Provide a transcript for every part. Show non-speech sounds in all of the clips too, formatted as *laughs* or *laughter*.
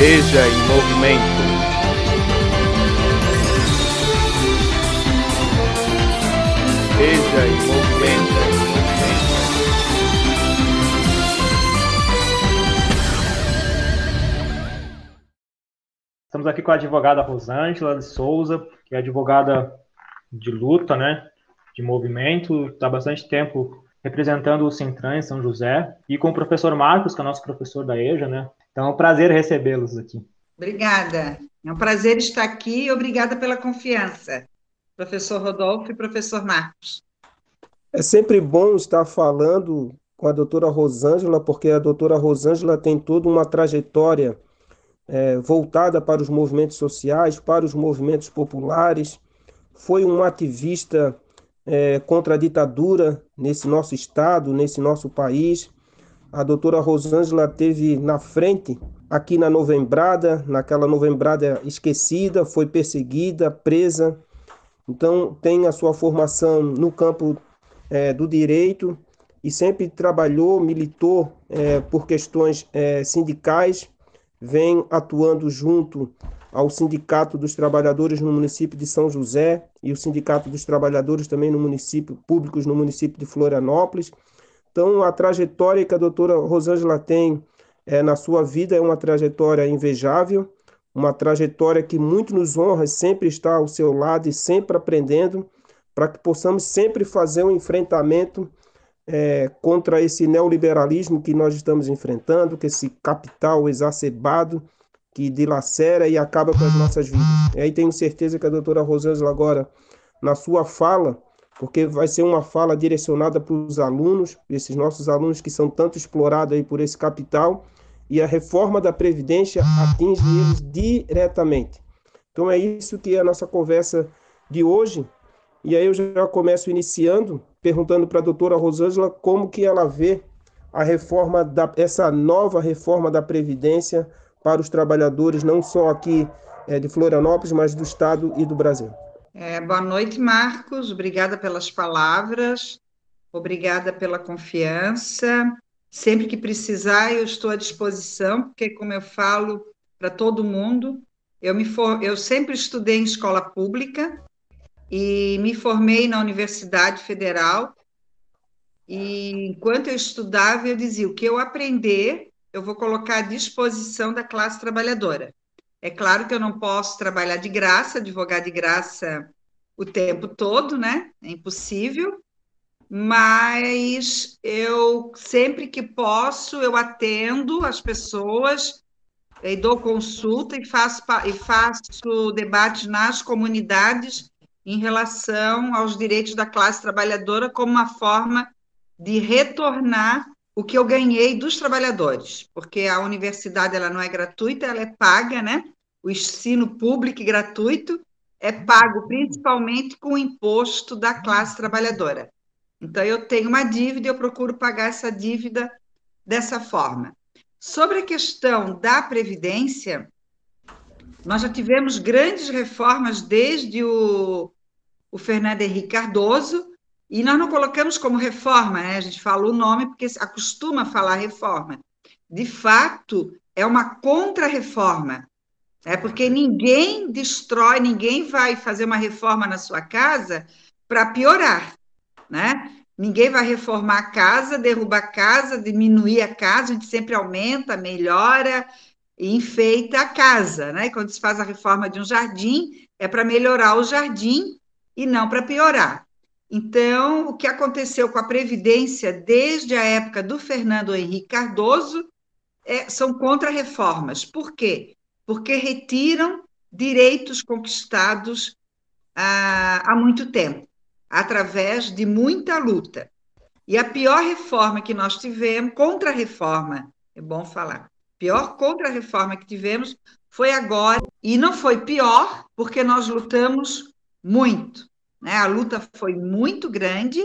Veja em movimento. Veja em movimento. Estamos aqui com a advogada Rosângela de Souza, que é advogada de luta, né? De movimento, está bastante tempo representando o Centran em São José, e com o professor Marcos, que é nosso professor da EJA, né? Então é um prazer recebê-los aqui. Obrigada. É um prazer estar aqui e obrigada pela confiança, professor Rodolfo e professor Marcos. É sempre bom estar falando com a doutora Rosângela, porque a doutora Rosângela tem toda uma trajetória é, voltada para os movimentos sociais, para os movimentos populares. Foi uma ativista é, contra a ditadura nesse nosso estado, nesse nosso país. A doutora Rosângela teve na frente, aqui na Novembrada, naquela Novembrada esquecida, foi perseguida, presa. Então, tem a sua formação no campo é, do direito e sempre trabalhou, militou é, por questões é, sindicais, vem atuando junto ao Sindicato dos Trabalhadores no município de São José e o Sindicato dos Trabalhadores também no município, públicos no município de Florianópolis. Então, a trajetória que a doutora Rosângela tem é, na sua vida é uma trajetória invejável, uma trajetória que muito nos honra sempre estar ao seu lado e sempre aprendendo, para que possamos sempre fazer um enfrentamento é, contra esse neoliberalismo que nós estamos enfrentando, que esse capital exacerbado que dilacera e acaba com as nossas vidas. E aí tenho certeza que a doutora Rosângela agora, na sua fala, porque vai ser uma fala direcionada para os alunos, esses nossos alunos que são tanto explorados aí por esse capital, e a reforma da Previdência atinge eles diretamente. Então é isso que é a nossa conversa de hoje. E aí eu já começo iniciando, perguntando para a doutora Rosângela como que ela vê a reforma, da, essa nova reforma da Previdência para os trabalhadores, não só aqui é, de Florianópolis, mas do Estado e do Brasil. É, boa noite, Marcos. Obrigada pelas palavras, obrigada pela confiança. Sempre que precisar, eu estou à disposição, porque, como eu falo para todo mundo, eu, me for... eu sempre estudei em escola pública e me formei na Universidade Federal. E enquanto eu estudava, eu dizia: o que eu aprender, eu vou colocar à disposição da classe trabalhadora. É claro que eu não posso trabalhar de graça, advogar de graça o tempo todo, né? É impossível. Mas eu sempre que posso, eu atendo as pessoas e dou consulta e faço, e faço debate nas comunidades em relação aos direitos da classe trabalhadora como uma forma de retornar o que eu ganhei dos trabalhadores, porque a universidade ela não é gratuita, ela é paga, né? O ensino público e gratuito é pago principalmente com o imposto da classe trabalhadora. Então eu tenho uma dívida e eu procuro pagar essa dívida dessa forma. Sobre a questão da previdência, nós já tivemos grandes reformas desde o, o Fernando Henrique Cardoso, e nós não colocamos como reforma, né? a gente fala o nome porque acostuma falar reforma. De fato, é uma contra-reforma, é porque ninguém destrói, ninguém vai fazer uma reforma na sua casa para piorar, né? Ninguém vai reformar a casa, derrubar a casa, diminuir a casa, a gente sempre aumenta, melhora e enfeita a casa, né? quando se faz a reforma de um jardim, é para melhorar o jardim e não para piorar. Então, o que aconteceu com a Previdência desde a época do Fernando Henrique Cardoso é, são contra-reformas. Por quê? Porque retiram direitos conquistados há, há muito tempo, através de muita luta. E a pior reforma que nós tivemos, contra-reforma, é bom falar, pior contra-reforma que tivemos foi agora, e não foi pior, porque nós lutamos muito. Né? A luta foi muito grande,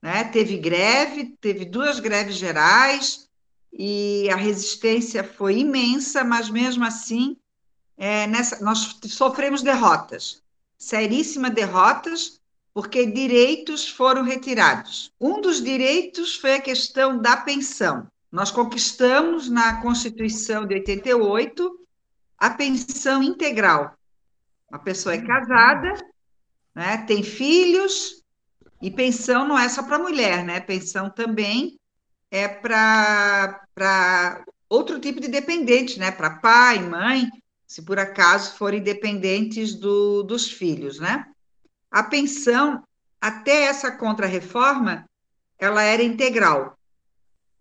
né? teve greve, teve duas greves gerais, e a resistência foi imensa, mas mesmo assim, é, nessa, nós sofremos derrotas, seríssimas derrotas, porque direitos foram retirados. Um dos direitos foi a questão da pensão. Nós conquistamos na Constituição de 88 a pensão integral. A pessoa é casada, né, tem filhos, e pensão não é só para mulher, né? Pensão também é para outro tipo de dependente, né? Para pai, mãe, se por acaso forem dependentes do, dos filhos, né? A pensão, até essa contrarreforma, ela era integral.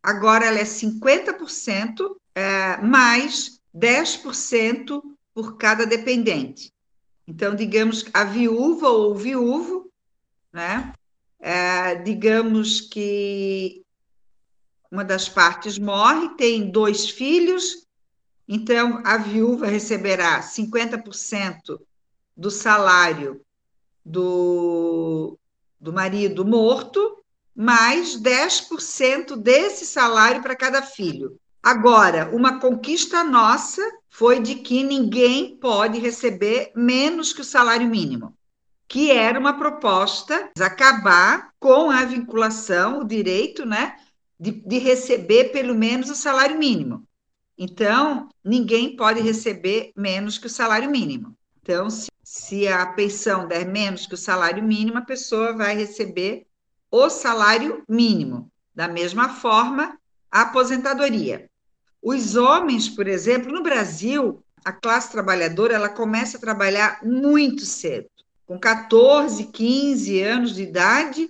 Agora ela é 50% é, mais 10% por cada dependente. Então, digamos, a viúva ou o viúvo, né? É, digamos que uma das partes morre, tem dois filhos, então a viúva receberá 50% do salário do, do marido morto, mais 10% desse salário para cada filho. Agora, uma conquista nossa foi de que ninguém pode receber menos que o salário mínimo, que era uma proposta de acabar com a vinculação, o direito, né, de, de receber pelo menos o salário mínimo. Então, ninguém pode receber menos que o salário mínimo. Então, se, se a pensão der menos que o salário mínimo, a pessoa vai receber o salário mínimo. Da mesma forma, a aposentadoria. Os homens, por exemplo, no Brasil, a classe trabalhadora ela começa a trabalhar muito cedo. Com 14, 15 anos de idade,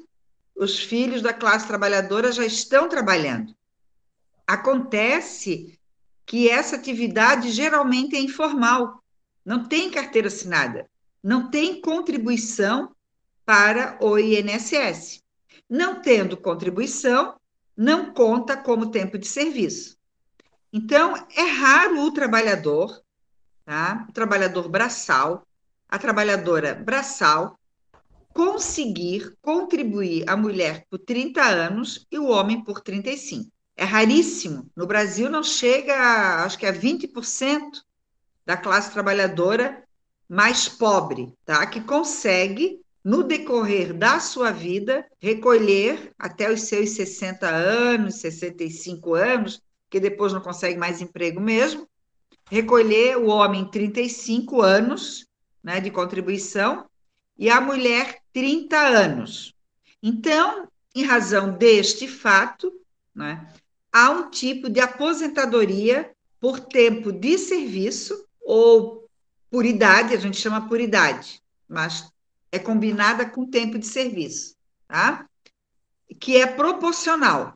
os filhos da classe trabalhadora já estão trabalhando. Acontece que essa atividade geralmente é informal, não tem carteira assinada, não tem contribuição para o INSS. Não tendo contribuição, não conta como tempo de serviço. Então, é raro o trabalhador, tá? o trabalhador braçal, a trabalhadora braçal, conseguir contribuir a mulher por 30 anos e o homem por 35. É raríssimo. No Brasil não chega, acho que a 20% da classe trabalhadora mais pobre, tá? Que consegue no decorrer da sua vida recolher até os seus 60 anos, 65 anos, que depois não consegue mais emprego mesmo, recolher o homem 35 anos, né, de contribuição e a mulher 30 anos. Então, em razão deste fato, né, há um tipo de aposentadoria por tempo de serviço ou por idade, a gente chama por idade, mas é combinada com tempo de serviço, tá? Que é proporcional.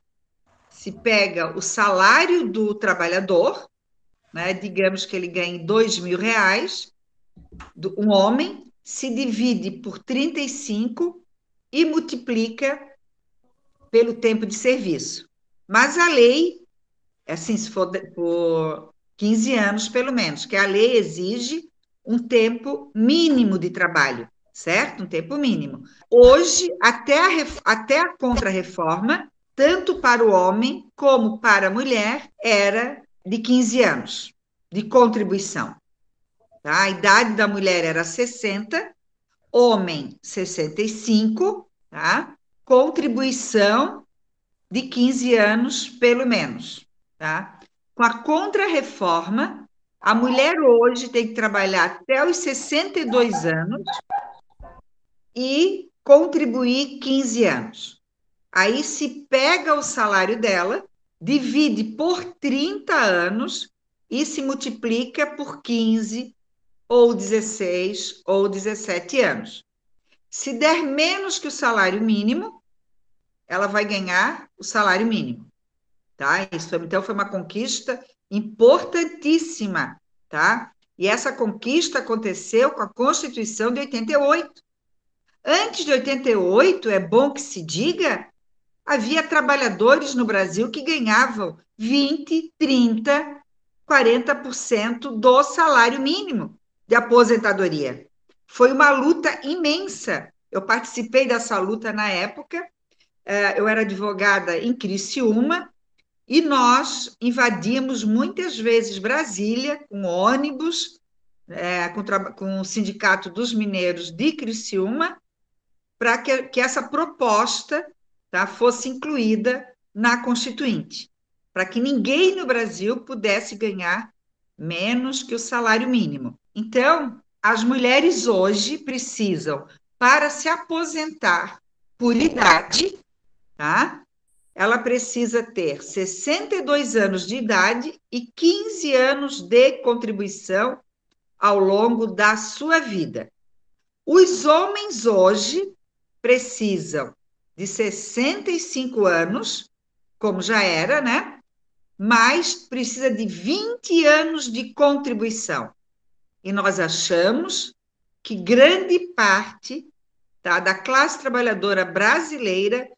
Se pega o salário do trabalhador, né, digamos que ele ganhe dois mil reais, um homem, se divide por 35 e multiplica pelo tempo de serviço. Mas a lei, assim, se for por 15 anos, pelo menos, que a lei exige um tempo mínimo de trabalho, certo? Um tempo mínimo. Hoje, até a, até a contra-reforma, tanto para o homem como para a mulher, era de 15 anos de contribuição. Tá? A idade da mulher era 60, homem 65, tá? contribuição de 15 anos, pelo menos. Tá? Com a contrarreforma, a mulher hoje tem que trabalhar até os 62 anos e contribuir 15 anos. Aí se pega o salário dela, divide por 30 anos e se multiplica por 15 ou 16 ou 17 anos. Se der menos que o salário mínimo, ela vai ganhar o salário mínimo, tá? Isso então foi uma conquista importantíssima, tá? E essa conquista aconteceu com a Constituição de 88. Antes de 88, é bom que se diga, havia trabalhadores no Brasil que ganhavam 20, 30, 40% do salário mínimo de aposentadoria. Foi uma luta imensa. Eu participei dessa luta na época. É, eu era advogada em Criciúma e nós invadimos muitas vezes Brasília com ônibus, é, com, o Sindicato dos Mineiros de Criciúma, para que, que, essa proposta tá, fosse incluída na Constituinte, para que ninguém no Brasil pudesse ganhar menos que o salário mínimo. Então, as mulheres hoje precisam, para se aposentar por idade, tá? Ela precisa ter 62 anos de idade e 15 anos de contribuição ao longo da sua vida. Os homens hoje precisam de 65 anos, como já era, né? Mas precisa de 20 anos de contribuição. E nós achamos que grande parte tá, da classe trabalhadora brasileira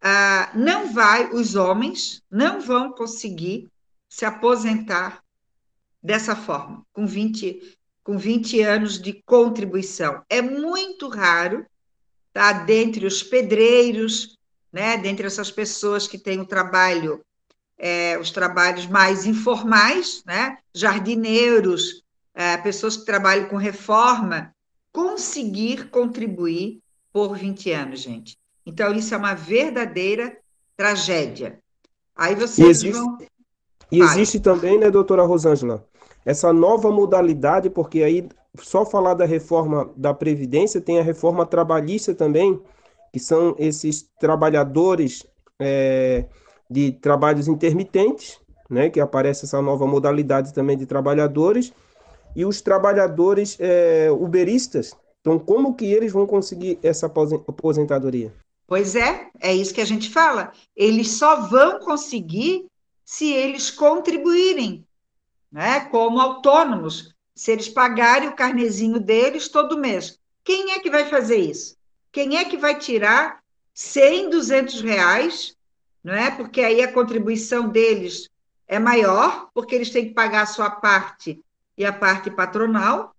ah, não vai, os homens não vão conseguir se aposentar dessa forma, com 20, com 20 anos de contribuição. É muito raro, tá? Dentre os pedreiros, né? Dentre essas pessoas que têm o trabalho, é, os trabalhos mais informais, né? Jardineiros, é, pessoas que trabalham com reforma, conseguir contribuir por 20 anos, gente. Então, isso é uma verdadeira tragédia. Aí vocês e existe, vão. E existe também, né, doutora Rosângela, essa nova modalidade, porque aí só falar da reforma da Previdência, tem a reforma trabalhista também, que são esses trabalhadores é, de trabalhos intermitentes, né, que aparece essa nova modalidade também de trabalhadores, e os trabalhadores é, uberistas. Então, como que eles vão conseguir essa aposentadoria? Pois é, é isso que a gente fala. Eles só vão conseguir se eles contribuírem né, como autônomos, se eles pagarem o carnezinho deles todo mês. Quem é que vai fazer isso? Quem é que vai tirar 100, 200 reais, não é? Porque aí a contribuição deles é maior, porque eles têm que pagar a sua parte e a parte patronal,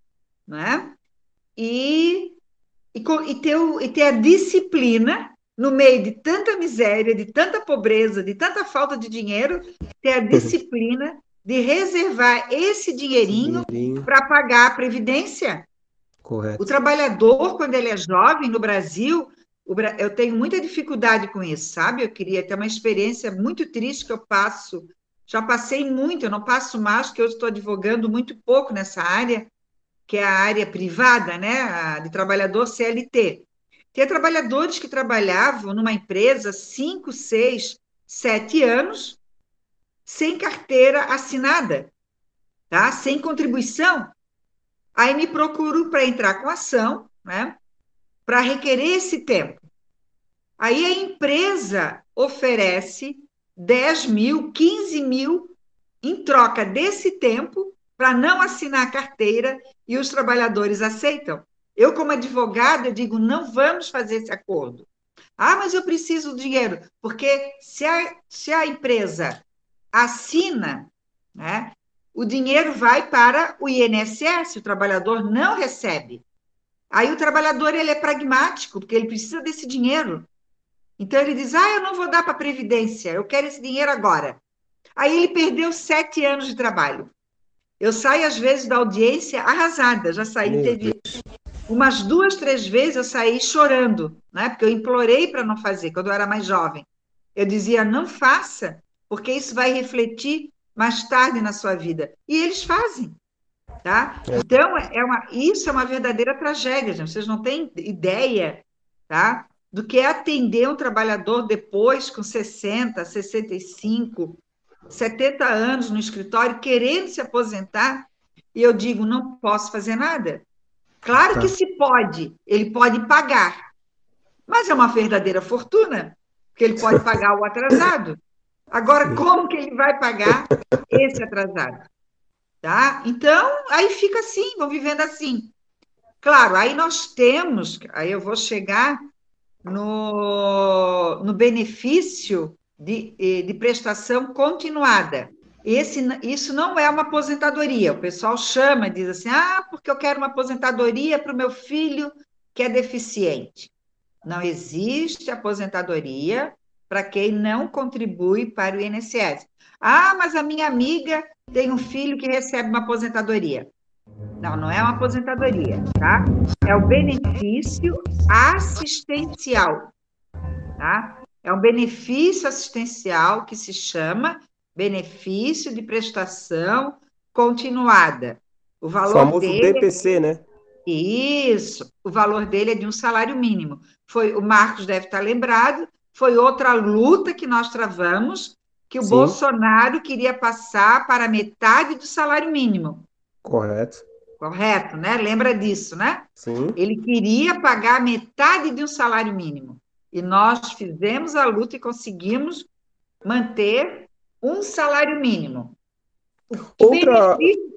né? E, e, e, ter, e ter a disciplina no meio de tanta miséria, de tanta pobreza, de tanta falta de dinheiro, ter a *laughs* disciplina de reservar esse dinheirinho, dinheirinho. para pagar a previdência. Correto. O trabalhador, quando ele é jovem no Brasil, eu tenho muita dificuldade com isso, sabe? Eu queria ter uma experiência muito triste que eu passo. Já passei muito, eu não passo mais, porque eu estou advogando muito pouco nessa área, que é a área privada, né? De trabalhador CLT. Tinha trabalhadores que trabalhavam numa empresa cinco, seis, sete anos, sem carteira assinada, tá? sem contribuição. Aí me procuro para entrar com ação, né? para requerer esse tempo. Aí a empresa oferece 10 mil, 15 mil em troca desse tempo para não assinar a carteira e os trabalhadores aceitam. Eu, como advogada, digo: não vamos fazer esse acordo. Ah, mas eu preciso do dinheiro, porque se a, se a empresa assina, né, o dinheiro vai para o INSS, o trabalhador não recebe. Aí o trabalhador ele é pragmático, porque ele precisa desse dinheiro. Então ele diz: Ah, eu não vou dar para a Previdência, eu quero esse dinheiro agora. Aí ele perdeu sete anos de trabalho. Eu saio, às vezes, da audiência arrasada, já saí, teve umas duas, três vezes eu saí chorando, né? Porque eu implorei para não fazer quando eu era mais jovem. Eu dizia: não faça, porque isso vai refletir mais tarde na sua vida. E eles fazem. Tá? É. Então, é uma, isso é uma verdadeira tragédia, gente. Vocês não têm ideia tá? do que é atender um trabalhador depois, com 60, 65, 70 anos no escritório, querendo se aposentar, e eu digo: não posso fazer nada. Claro tá. que se pode, ele pode pagar, mas é uma verdadeira fortuna, porque ele pode pagar o atrasado. Agora, como que ele vai pagar esse atrasado? Tá? Então, aí fica assim, vão vivendo assim. Claro, aí nós temos, aí eu vou chegar no, no benefício de, de prestação continuada. Esse, isso não é uma aposentadoria. O pessoal chama, diz assim: ah, porque eu quero uma aposentadoria para o meu filho que é deficiente. Não existe aposentadoria para quem não contribui para o INSS. Ah, mas a minha amiga tem um filho que recebe uma aposentadoria. Não, não é uma aposentadoria, tá? É o benefício assistencial, tá? É um benefício assistencial que se chama benefício de prestação continuada. O valor famoso dele BPC, né? Isso, o valor dele é de um salário mínimo. Foi o Marcos deve estar lembrado, foi outra luta que nós travamos, que o Sim. Bolsonaro queria passar para metade do salário mínimo. Correto. Correto, né? Lembra disso, né? Sim. Ele queria pagar metade de um salário mínimo. E nós fizemos a luta e conseguimos manter um salário mínimo. O Outra- benefício-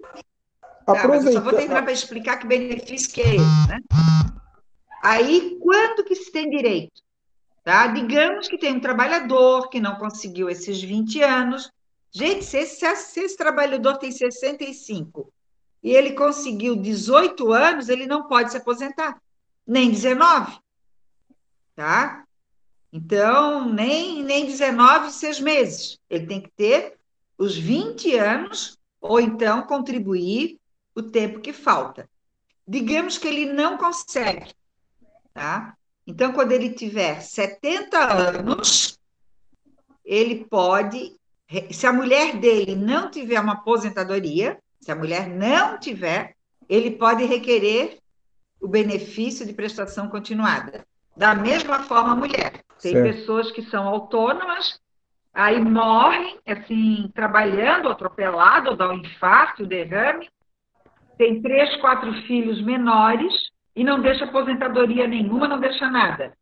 Tá, mas eu só vou Aproveita. terminar para explicar que benefício que é esse, né? Aí, quando que se tem direito? Tá? Digamos que tem um trabalhador que não conseguiu esses 20 anos. Gente, se esse, se esse trabalhador tem 65 e ele conseguiu 18 anos, ele não pode se aposentar, nem 19. Tá? Então, nem, nem 19 seis meses. Ele tem que ter os 20 anos ou então contribuir o tempo que falta. Digamos que ele não consegue, tá? Então, quando ele tiver 70 anos, ele pode, se a mulher dele não tiver uma aposentadoria, se a mulher não tiver, ele pode requerer o benefício de prestação continuada. Da mesma forma, a mulher. Tem Certo. pessoas que são autônomas, aí morrem, assim, trabalhando, atropelado, ou dá um infarto, derrame, tem três, quatro filhos menores e não deixa aposentadoria nenhuma, não deixa nada.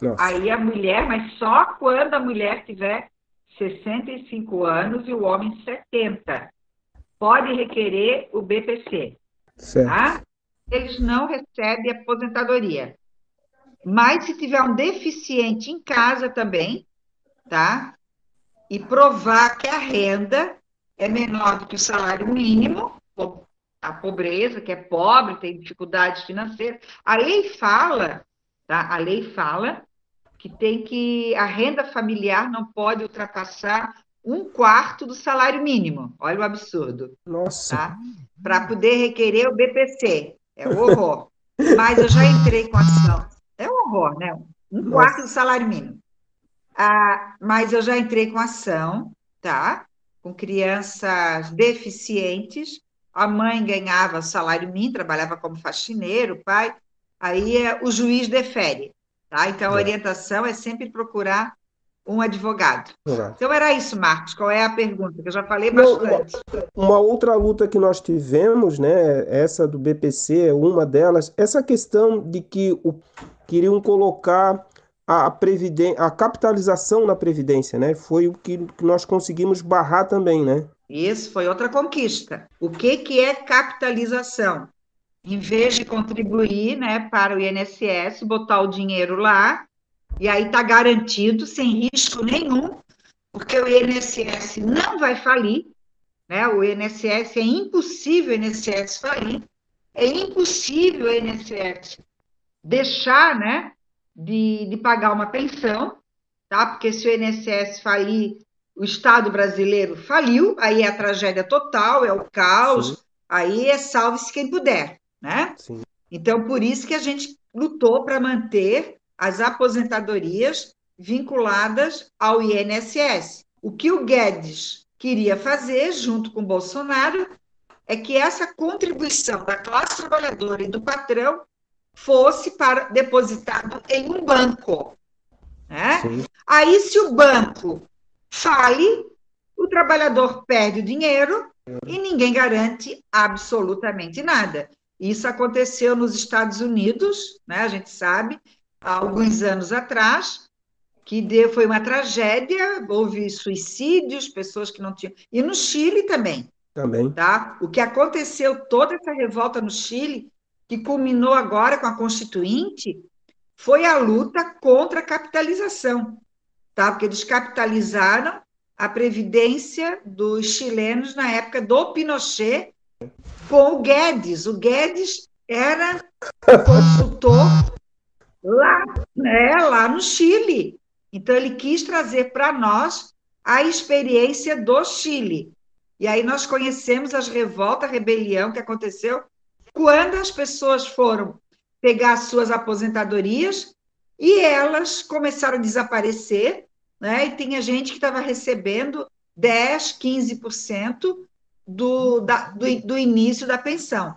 Nossa. Aí a mulher, mas só quando a mulher tiver 65 anos e o homem 70, pode requerer o BPC, Certo. tá? Eles não recebem aposentadoria. Mas se tiver um deficiente em casa também, tá? E provar que a renda é menor do que o salário mínimo, po- a pobreza, que é pobre, tem dificuldades financeiras. A lei fala, tá? A lei fala que tem que a renda familiar não pode ultrapassar um quarto do salário mínimo. Olha o absurdo Nossa. tá? Para poder requerer o BPC. É um horror. *laughs* Mas eu já entrei com ação. É um horror, né? Um quarto do salário mínimo. Ah, mas eu já entrei com ação, tá? Com crianças deficientes. A mãe ganhava salário mínimo, trabalhava como faxineiro, o pai. Aí é, o juiz defere, tá? Então a É. orientação é sempre procurar um advogado. Exato. Então era isso, Marcos. Qual é a pergunta? Que eu já falei bastante. Uma outra luta que nós tivemos, né, essa do BPC é uma delas, essa questão de que o, queriam colocar a, previden a capitalização na Previdência, né? Foi o que, que nós conseguimos barrar também, né? Isso foi outra conquista. O que, que é capitalização? Em vez de contribuir né, para o INSS, botar o dinheiro lá, e aí está garantido, sem risco nenhum, porque o INSS não vai falir, né? o INSS é impossível o INSS falir, é impossível o INSS deixar né, de, de pagar uma pensão, tá? porque se o INSS falir, o Estado brasileiro faliu, aí é a tragédia total, é o caos, Sim. aí é salve-se quem puder, né? Sim. Então, por isso que a gente lutou para manter as aposentadorias vinculadas ao INSS. O que o Guedes queria fazer, junto com o Bolsonaro, é que essa contribuição da classe trabalhadora e do patrão fosse para depositado em um banco. Né? Aí, se o banco fale, o trabalhador perde o dinheiro e ninguém garante absolutamente nada. Isso aconteceu nos Estados Unidos, né? a gente sabe, há alguns anos atrás, que deu, foi uma tragédia, houve suicídios, pessoas que não tinham. E no Chile também. Também. Tá? O que aconteceu, toda essa revolta no Chile, que culminou agora com a Constituinte, foi a luta contra a capitalização, tá? porque eles capitalizaram a previdência dos chilenos na época do Pinochet com o Guedes. O Guedes era consultor lá, né, lá no Chile. Então, ele quis trazer para nós a experiência do Chile. E aí nós conhecemos as revoltas, a rebelião que aconteceu quando as pessoas foram pegar suas aposentadorias e elas começaram a desaparecer, né? E tinha gente que estava recebendo 10, 15% do, da, do, do início da pensão.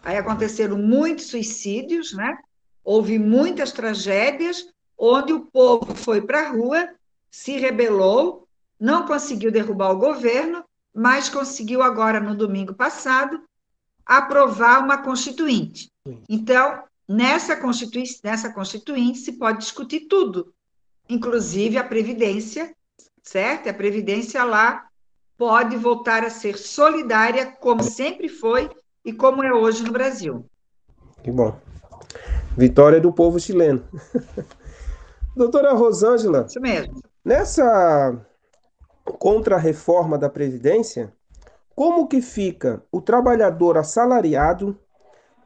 Aí aconteceram muitos suicídios, né? houve muitas tragédias, onde o povo foi para a rua, se rebelou, não conseguiu derrubar o governo, mas conseguiu agora, no domingo passado, aprovar uma constituinte. Então, nessa constituinte, nessa constituinte se pode discutir tudo, inclusive a previdência, certo? A previdência lá pode voltar a ser solidária, como sempre foi e como é hoje no Brasil. Que bom. Vitória do povo chileno. *laughs* Doutora Rosângela. Isso mesmo. Nessa contra-reforma da Previdência, como que fica o trabalhador assalariado,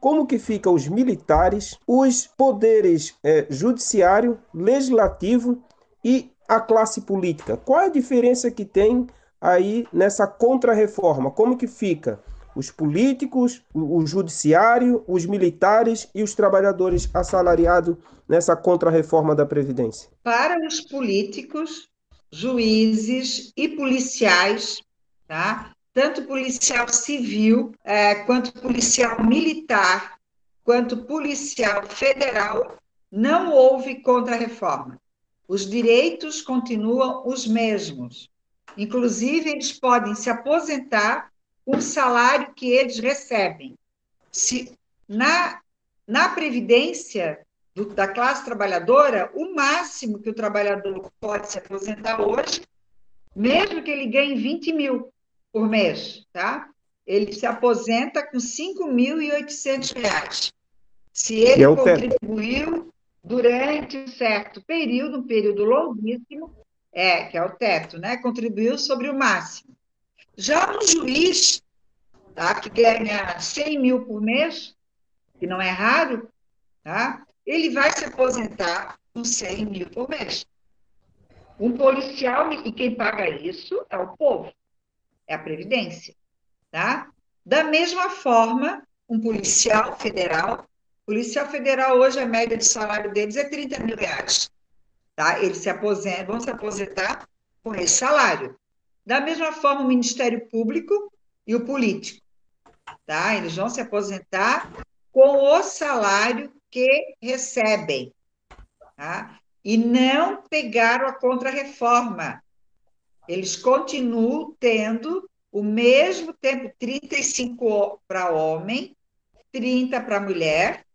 como que fica os militares, os poderes é, judiciário, legislativo e a classe política? Qual a diferença que tem aí nessa contra-reforma? Como que fica os políticos, o, judiciário, os militares e os trabalhadores assalariados nessa contra-reforma da Previdência? Para os políticos, juízes e policiais, tá? Tanto policial civil, é, quanto policial militar, quanto policial federal, não houve contra-reforma. Os direitos continuam os mesmos. Inclusive, eles podem se aposentar com o salário que eles recebem. Se na, na Previdência do, da classe trabalhadora, o máximo que o trabalhador pode se aposentar hoje, mesmo que ele ganhe 20 mil por mês, tá? Ele se aposenta com 5.800 reais. Se ele é contribuiu durante um certo período, um período longuíssimo, é, que é o teto, né? Contribuiu sobre o máximo. Já um juiz, tá, que ganha 100 mil por mês, que não é raro, tá? ele vai se aposentar com 100 mil por mês. Um policial, e quem paga isso é o povo, a Previdência. Tá? Da mesma forma, um policial federal, policial federal hoje a média de salário deles é 30 mil reais. Tá? Eles se aposentam, vão se aposentar com esse salário. Da mesma forma, o Ministério Público e o político. Tá? Eles vão se aposentar com o salário que recebem. Tá? E não pegaram a contrarreforma. Eles continuam tendo o mesmo tempo, 35 para homem, 30 para mulher,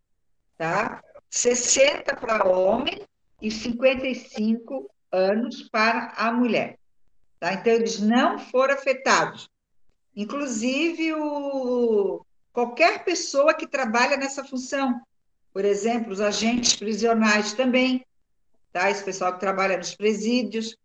tá? 60 para homem e 55 anos para a mulher. Tá? Então, eles não foram afetados. Inclusive, o, qualquer pessoa que trabalha nessa função, por exemplo, os agentes prisionais também, tá? esse pessoal que trabalha nos presídios,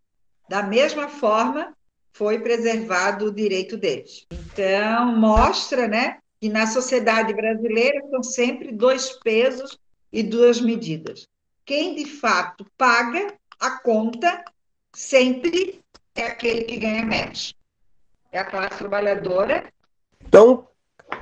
da mesma forma, foi preservado o direito deles. Então, mostra né, que na sociedade brasileira são sempre dois pesos e duas medidas. Quem de fato paga a conta sempre é aquele que ganha menos. É a classe trabalhadora. Então,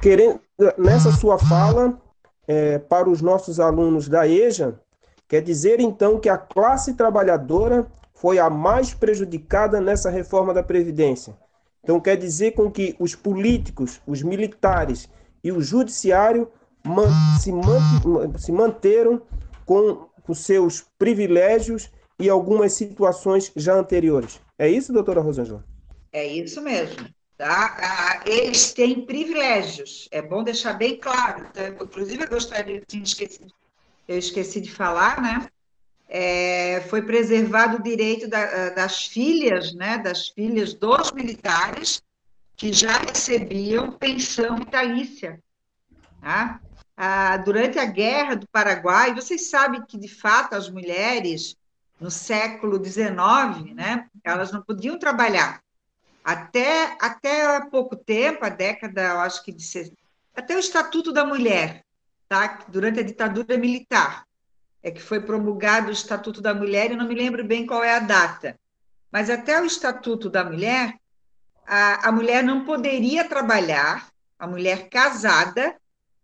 querendo, nessa sua fala, é, para os nossos alunos da EJA, quer dizer então que a classe trabalhadora foi a mais prejudicada nessa reforma da Previdência. Então, quer dizer com que os políticos, os militares e o judiciário man, se, man, se manteram com os seus privilégios e algumas situações já anteriores. É isso, doutora Rosângela? É isso mesmo. Tá? Ah, eles têm privilégios, é bom deixar bem claro. Inclusive, eu gostaria, eu, tinha esquecido, eu esqueci de falar, né? É, foi preservado o direito da, das filhas, né, das filhas dos militares que já recebiam pensão vitalícia. Tá? Ah, durante a Guerra do Paraguai, vocês sabem que, de fato, as mulheres no século XIX, né, elas não podiam trabalhar. Até, até há pouco tempo, a década, eu acho que de até o Estatuto da Mulher, tá? durante a ditadura militar, é que foi promulgado o Estatuto da Mulher, e não me lembro bem qual é a data, mas até o Estatuto da Mulher, a, a mulher não poderia trabalhar, a mulher casada,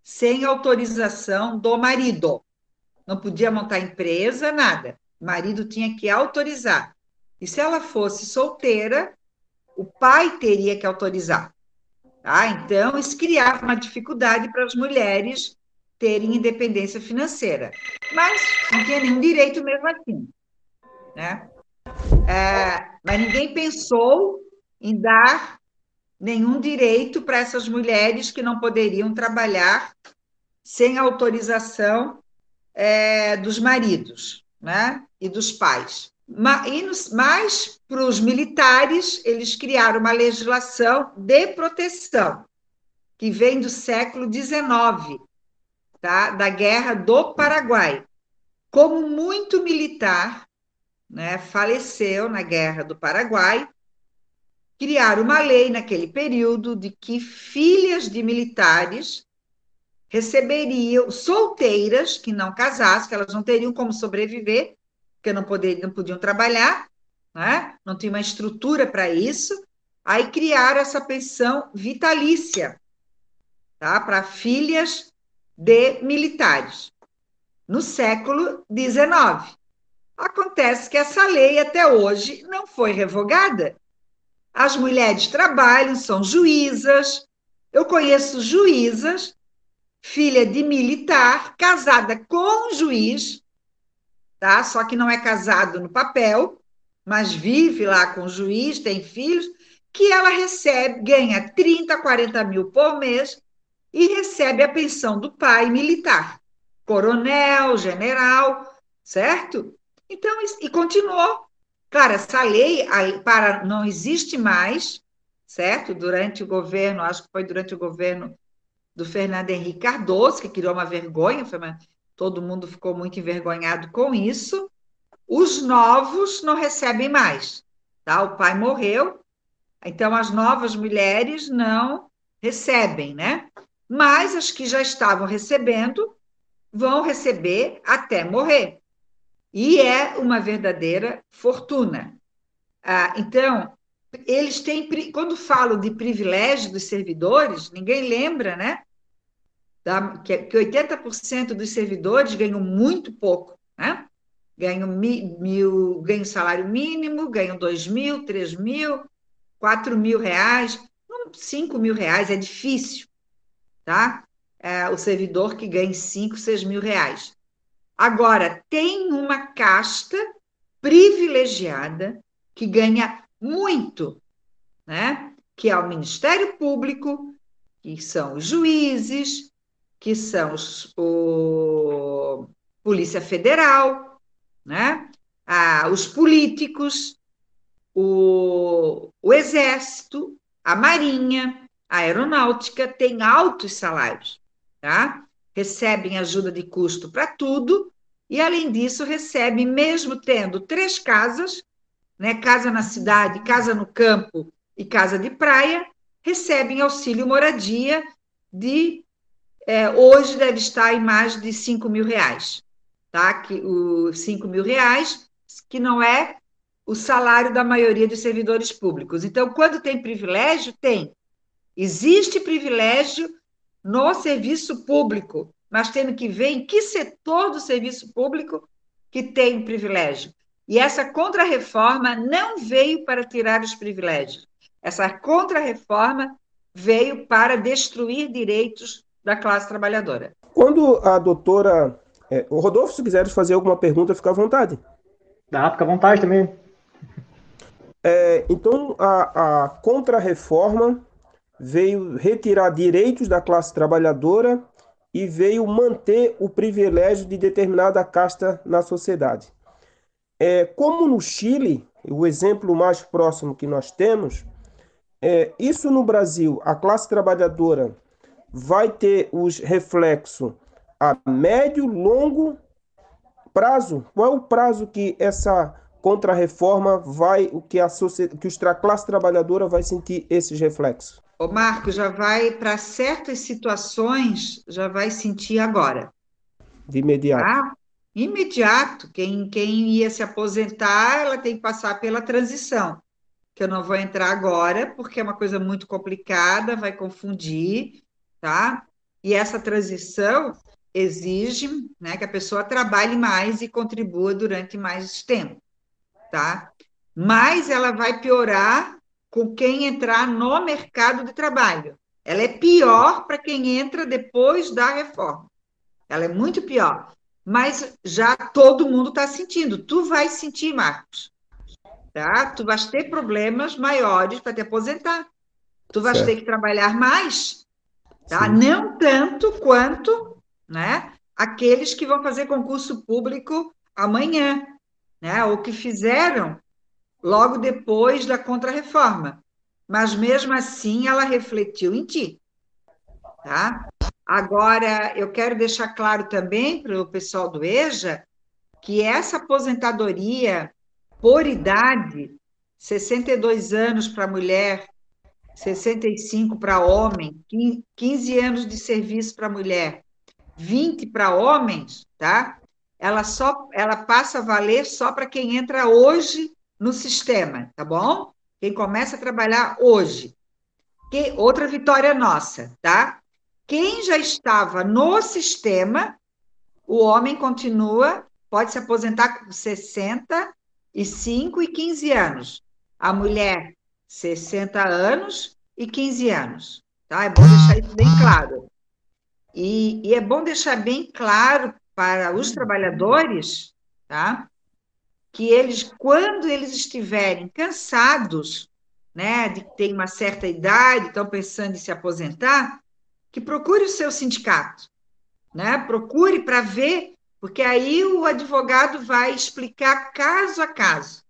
sem autorização do marido. Não podia montar empresa, nada. O marido tinha que autorizar. E se ela fosse solteira, o pai teria que autorizar. Tá? Então, isso criava uma dificuldade para as mulheres terem independência financeira. Mas não tinha nenhum direito mesmo assim. Né? É, mas ninguém pensou em dar nenhum direito para essas mulheres que não poderiam trabalhar sem autorização é, dos maridos né? e dos pais. Mas, para os militares, eles criaram uma legislação de proteção, que vem do século XIX, tá? da Guerra do Paraguai. Como muito militar né, faleceu na Guerra do Paraguai, criaram uma lei naquele período de que filhas de militares receberiam, solteiras que não casassem, que elas não teriam como sobreviver, porque não, poder, não podiam trabalhar, né? não tinha uma estrutura para isso, aí criaram essa pensão vitalícia tá? para filhas de militares, no século XIX. Acontece que essa lei até hoje não foi revogada. As mulheres trabalham, são juízas. Eu conheço juízas, filha de militar, casada com um juiz, tá? Só que não é casado no papel, mas vive lá com o juiz, tem filhos, que ela recebe, ganha 30, 40 mil por mês e recebe a pensão do pai militar, coronel, general, certo? Então, e continuou. Claro, essa lei para não existe mais, certo? Durante o governo, acho que foi durante o governo do Fernando Henrique Cardoso, que criou uma vergonha, uma, todo mundo ficou muito envergonhado com isso. Os novos não recebem mais, tá? O pai morreu, então as novas mulheres não recebem, né? Mas as que já estavam recebendo vão receber até morrer. E é uma verdadeira fortuna. Ah, então, eles têm, quando falo de privilégio dos servidores, ninguém lembra, né? Da, que, que 80% dos servidores ganham muito pouco, né? Ganham, mil, mil, ganham salário mínimo, ganham 2 mil, 3 mil, 4 mil reais, 5 mil reais, é difícil, tá? É, o servidor que ganha 5, 6 mil reais. Agora, tem uma casta privilegiada que ganha muito, né? que é o Ministério Público, que são os juízes, que são os, o Polícia Federal, né? Ah, os políticos, o, o Exército, a Marinha, a Aeronáutica, tem altos salários, tá? recebem ajuda de custo para tudo, e além disso, recebem, mesmo tendo três casas, né, casa na cidade, casa no campo e casa de praia, recebem auxílio moradia de é, hoje deve estar em mais de 5 mil reais, tá? Que os 5 mil reais, que não é o salário da maioria dos servidores públicos. Então, quando tem privilégio, tem. Existe privilégio no serviço público, mas tendo que ver em que setor do serviço público que tem privilégio. E essa contrarreforma não veio para tirar os privilégios. Essa contrarreforma veio para destruir direitos da classe trabalhadora. Quando a doutora. É, o Rodolfo, se quiser fazer alguma pergunta, fica à vontade. Dá, fica à vontade também. É, então, a, a contrarreforma veio retirar direitos da classe trabalhadora e veio manter o privilégio de determinada casta na sociedade. É, como no Chile, o exemplo mais próximo que nós temos, é, isso no Brasil, a classe trabalhadora vai ter os reflexos a médio, longo prazo. Qual é o prazo que essa contra-reforma vai, o que a, que a classe trabalhadora vai sentir esses reflexos? O Marco já vai para certas situações, já vai sentir agora. De imediato. Tá? Imediato. Quem, quem ia se aposentar, ela tem que passar pela transição, que eu não vou entrar agora, porque é uma coisa muito complicada, vai confundir, tá? E essa transição exige né, que a pessoa trabalhe mais e contribua durante mais tempo, tá? Mas ela vai piorar com quem entrar no mercado de trabalho. ela é pior para quem entra depois da reforma. Ela é muito pior. Mas já todo mundo está sentindo. Tu vai sentir, Marcos. Tá? Tu vais ter problemas maiores para te aposentar. Tu vais certo. ter que trabalhar mais. Tá? Não tanto quanto né, aqueles que vão fazer concurso público amanhã, né, ou que fizeram logo depois da contrarreforma mas mesmo assim ela refletiu em ti. Tá? Agora, eu quero deixar claro também para o pessoal do EJA que essa aposentadoria por idade, 62 anos para mulher, 65 para homem, 15 anos de serviço para mulher, 20 para homens, tá? Ela só ela passa a valer só para quem entra hoje no sistema, tá bom? Quem começa a trabalhar hoje. Que, outra vitória nossa, tá? Quem já estava no sistema, o homem continua, pode se aposentar com 65 e 15 anos. A mulher, 60 anos e 15 anos. Tá? É bom deixar isso bem claro. E, e é bom deixar bem claro para os trabalhadores, tá? Que eles, quando eles estiverem cansados, né, de ter uma certa idade, estão pensando em se aposentar, que procure o seu sindicato, né? Procure para ver, porque aí o advogado vai explicar caso a caso.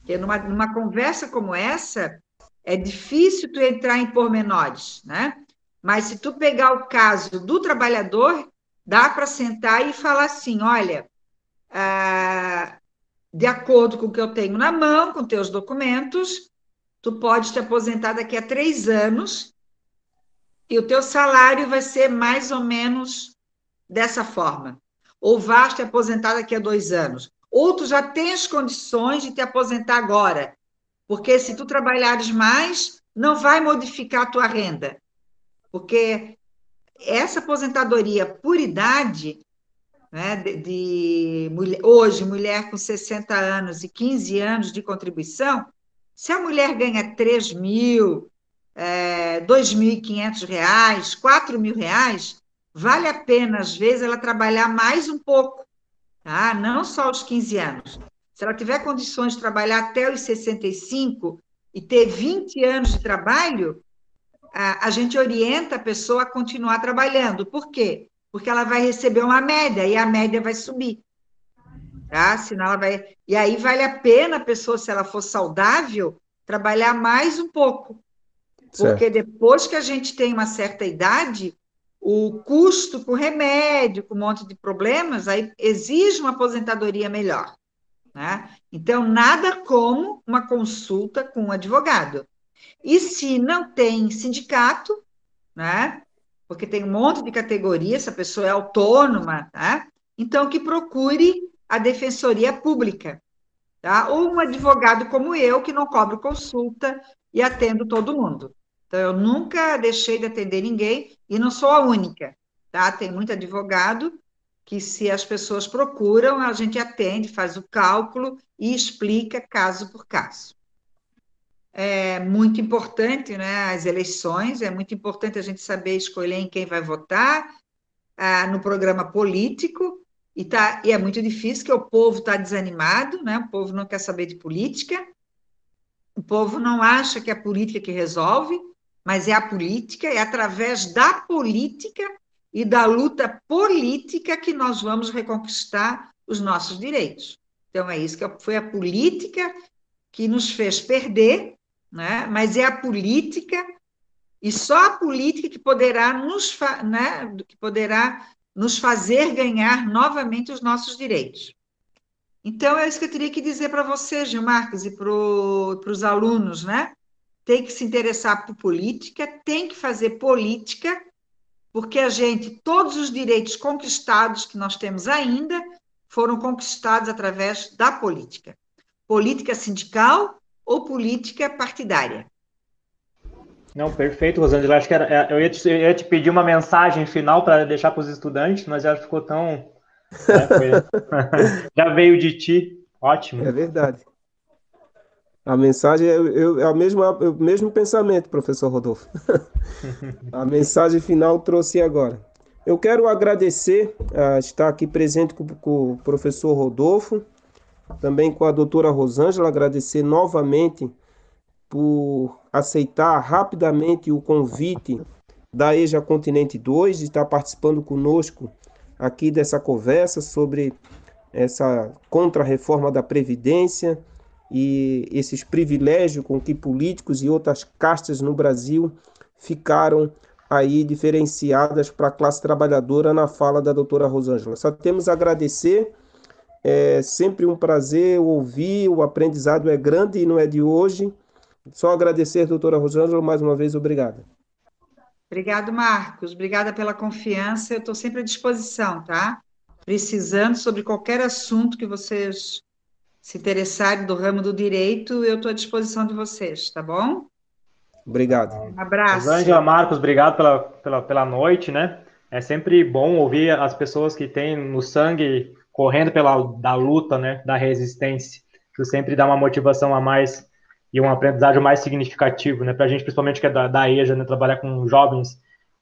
Porque numa, numa conversa como essa, é difícil tu entrar em pormenores, né? Mas se tu pegar o caso do trabalhador, dá para sentar e falar assim, olha, ah, de acordo com o que eu tenho na mão, com teus documentos, tu pode te aposentar daqui a três anos e o teu salário vai ser mais ou menos dessa forma. Ou vais te aposentar daqui a dois anos. Ou tu já tens condições de te aposentar agora. Porque se tu trabalhares mais, não vai modificar a tua renda. Porque essa aposentadoria por idade, né, de, de mulher, hoje, mulher com 60 anos e 15 anos de contribuição, se a mulher ganha 3 mil, é, 2.500 reais, 4 mil reais, vale a pena, às vezes, ela trabalhar mais um pouco, tá? não só os 15 anos. Se ela tiver condições de trabalhar até os 65 e ter 20 anos de trabalho, a, a gente orienta a pessoa a continuar trabalhando. Por quê? Porque ela vai receber uma média e a média vai subir. Tá? Senão ela vai. E aí vale a pena a pessoa, se ela for saudável, trabalhar mais um pouco. Porque depois que a gente tem uma certa idade, o custo com remédio, com um monte de problemas, aí exige uma aposentadoria melhor. Né? Então, nada como uma consulta com um advogado. E se não tem sindicato, né? Porque tem um monte de categorias, essa pessoa é autônoma, tá? Então, que procure a defensoria pública, tá? Ou um advogado como eu, que não cobro consulta e atendo todo mundo. Então, eu nunca deixei de atender ninguém e não sou a única, tá? Tem muito advogado que, se as pessoas procuram, a gente atende, faz o cálculo e explica caso por caso é muito importante, né, as eleições, é muito importante a gente saber escolher em quem vai votar ah, no programa político, e, tá, e é muito difícil, que o povo está desanimado, né, o povo não quer saber de política, o povo não acha que é a política que resolve, mas é a política, é através da política e da luta política que nós vamos reconquistar os nossos direitos. Então, é isso que foi a política que nos fez perder né? mas é a política, e só a política que poderá nos, né, que poderá nos fazer ganhar novamente os nossos direitos. Então, é isso que eu teria que dizer para você, Gilmarcos, e para os alunos, né? Tem que se interessar por política, tem que fazer política, porque a gente, todos os direitos conquistados que nós temos ainda, foram conquistados através da política. Política sindical, ou política partidária. Não, perfeito, Rosângela. Acho que era, é, eu, ia te, eu ia te pedir uma mensagem final para deixar para os estudantes, mas já ficou tão. Né, foi, *laughs* já veio de ti. Ótimo. É verdade. A mensagem é, eu, é, a mesma, é o mesmo pensamento, professor Rodolfo. *laughs* a mensagem final trouxe agora. Eu quero agradecer a estar aqui presente com, com o professor Rodolfo, também com a doutora Rosângela, agradecer novamente por aceitar rapidamente o convite da EJA Continente 2 de estar participando conosco aqui dessa conversa sobre essa contra-reforma da Previdência e esses privilégios com que políticos e outras castas no Brasil ficaram aí diferenciadas para a classe trabalhadora na fala da doutora Rosângela. Só temos a agradecer, é sempre um prazer ouvir, o aprendizado é grande e não é de hoje. Só agradecer, doutora Rosângela, mais uma vez, obrigada. Obrigado, Marcos. Obrigada pela confiança. Eu estou sempre à disposição, tá? Precisando sobre qualquer assunto que vocês se interessarem do ramo do direito, eu estou à disposição de vocês, tá bom? Obrigado. Um abraço. Rosângela, Marcos, obrigado pela, pela, pela noite, né? É sempre bom ouvir as pessoas que têm no sangue correndo pela da luta, né? Da resistência. Isso sempre dá uma motivação a mais e um aprendizado mais significativo, né? Para a gente, principalmente que é da, da EJA, né? Trabalhar com jovens,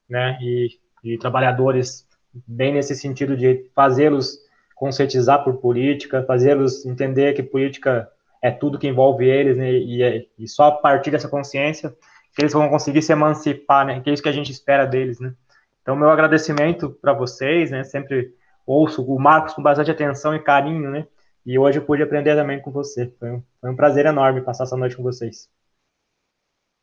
né? E, e trabalhadores, bem nesse sentido de fazê-los conscientizar por política, fazê-los entender que política é tudo que envolve eles, né? E, é, e só a partir dessa consciência que eles vão conseguir se emancipar, né? Que é isso que a gente espera deles, né? Então, meu agradecimento para vocês, né? Sempre ouço o Marcos com bastante atenção e carinho, né? E hoje eu pude aprender também com você. Foi um, foi um prazer enorme passar essa noite com vocês.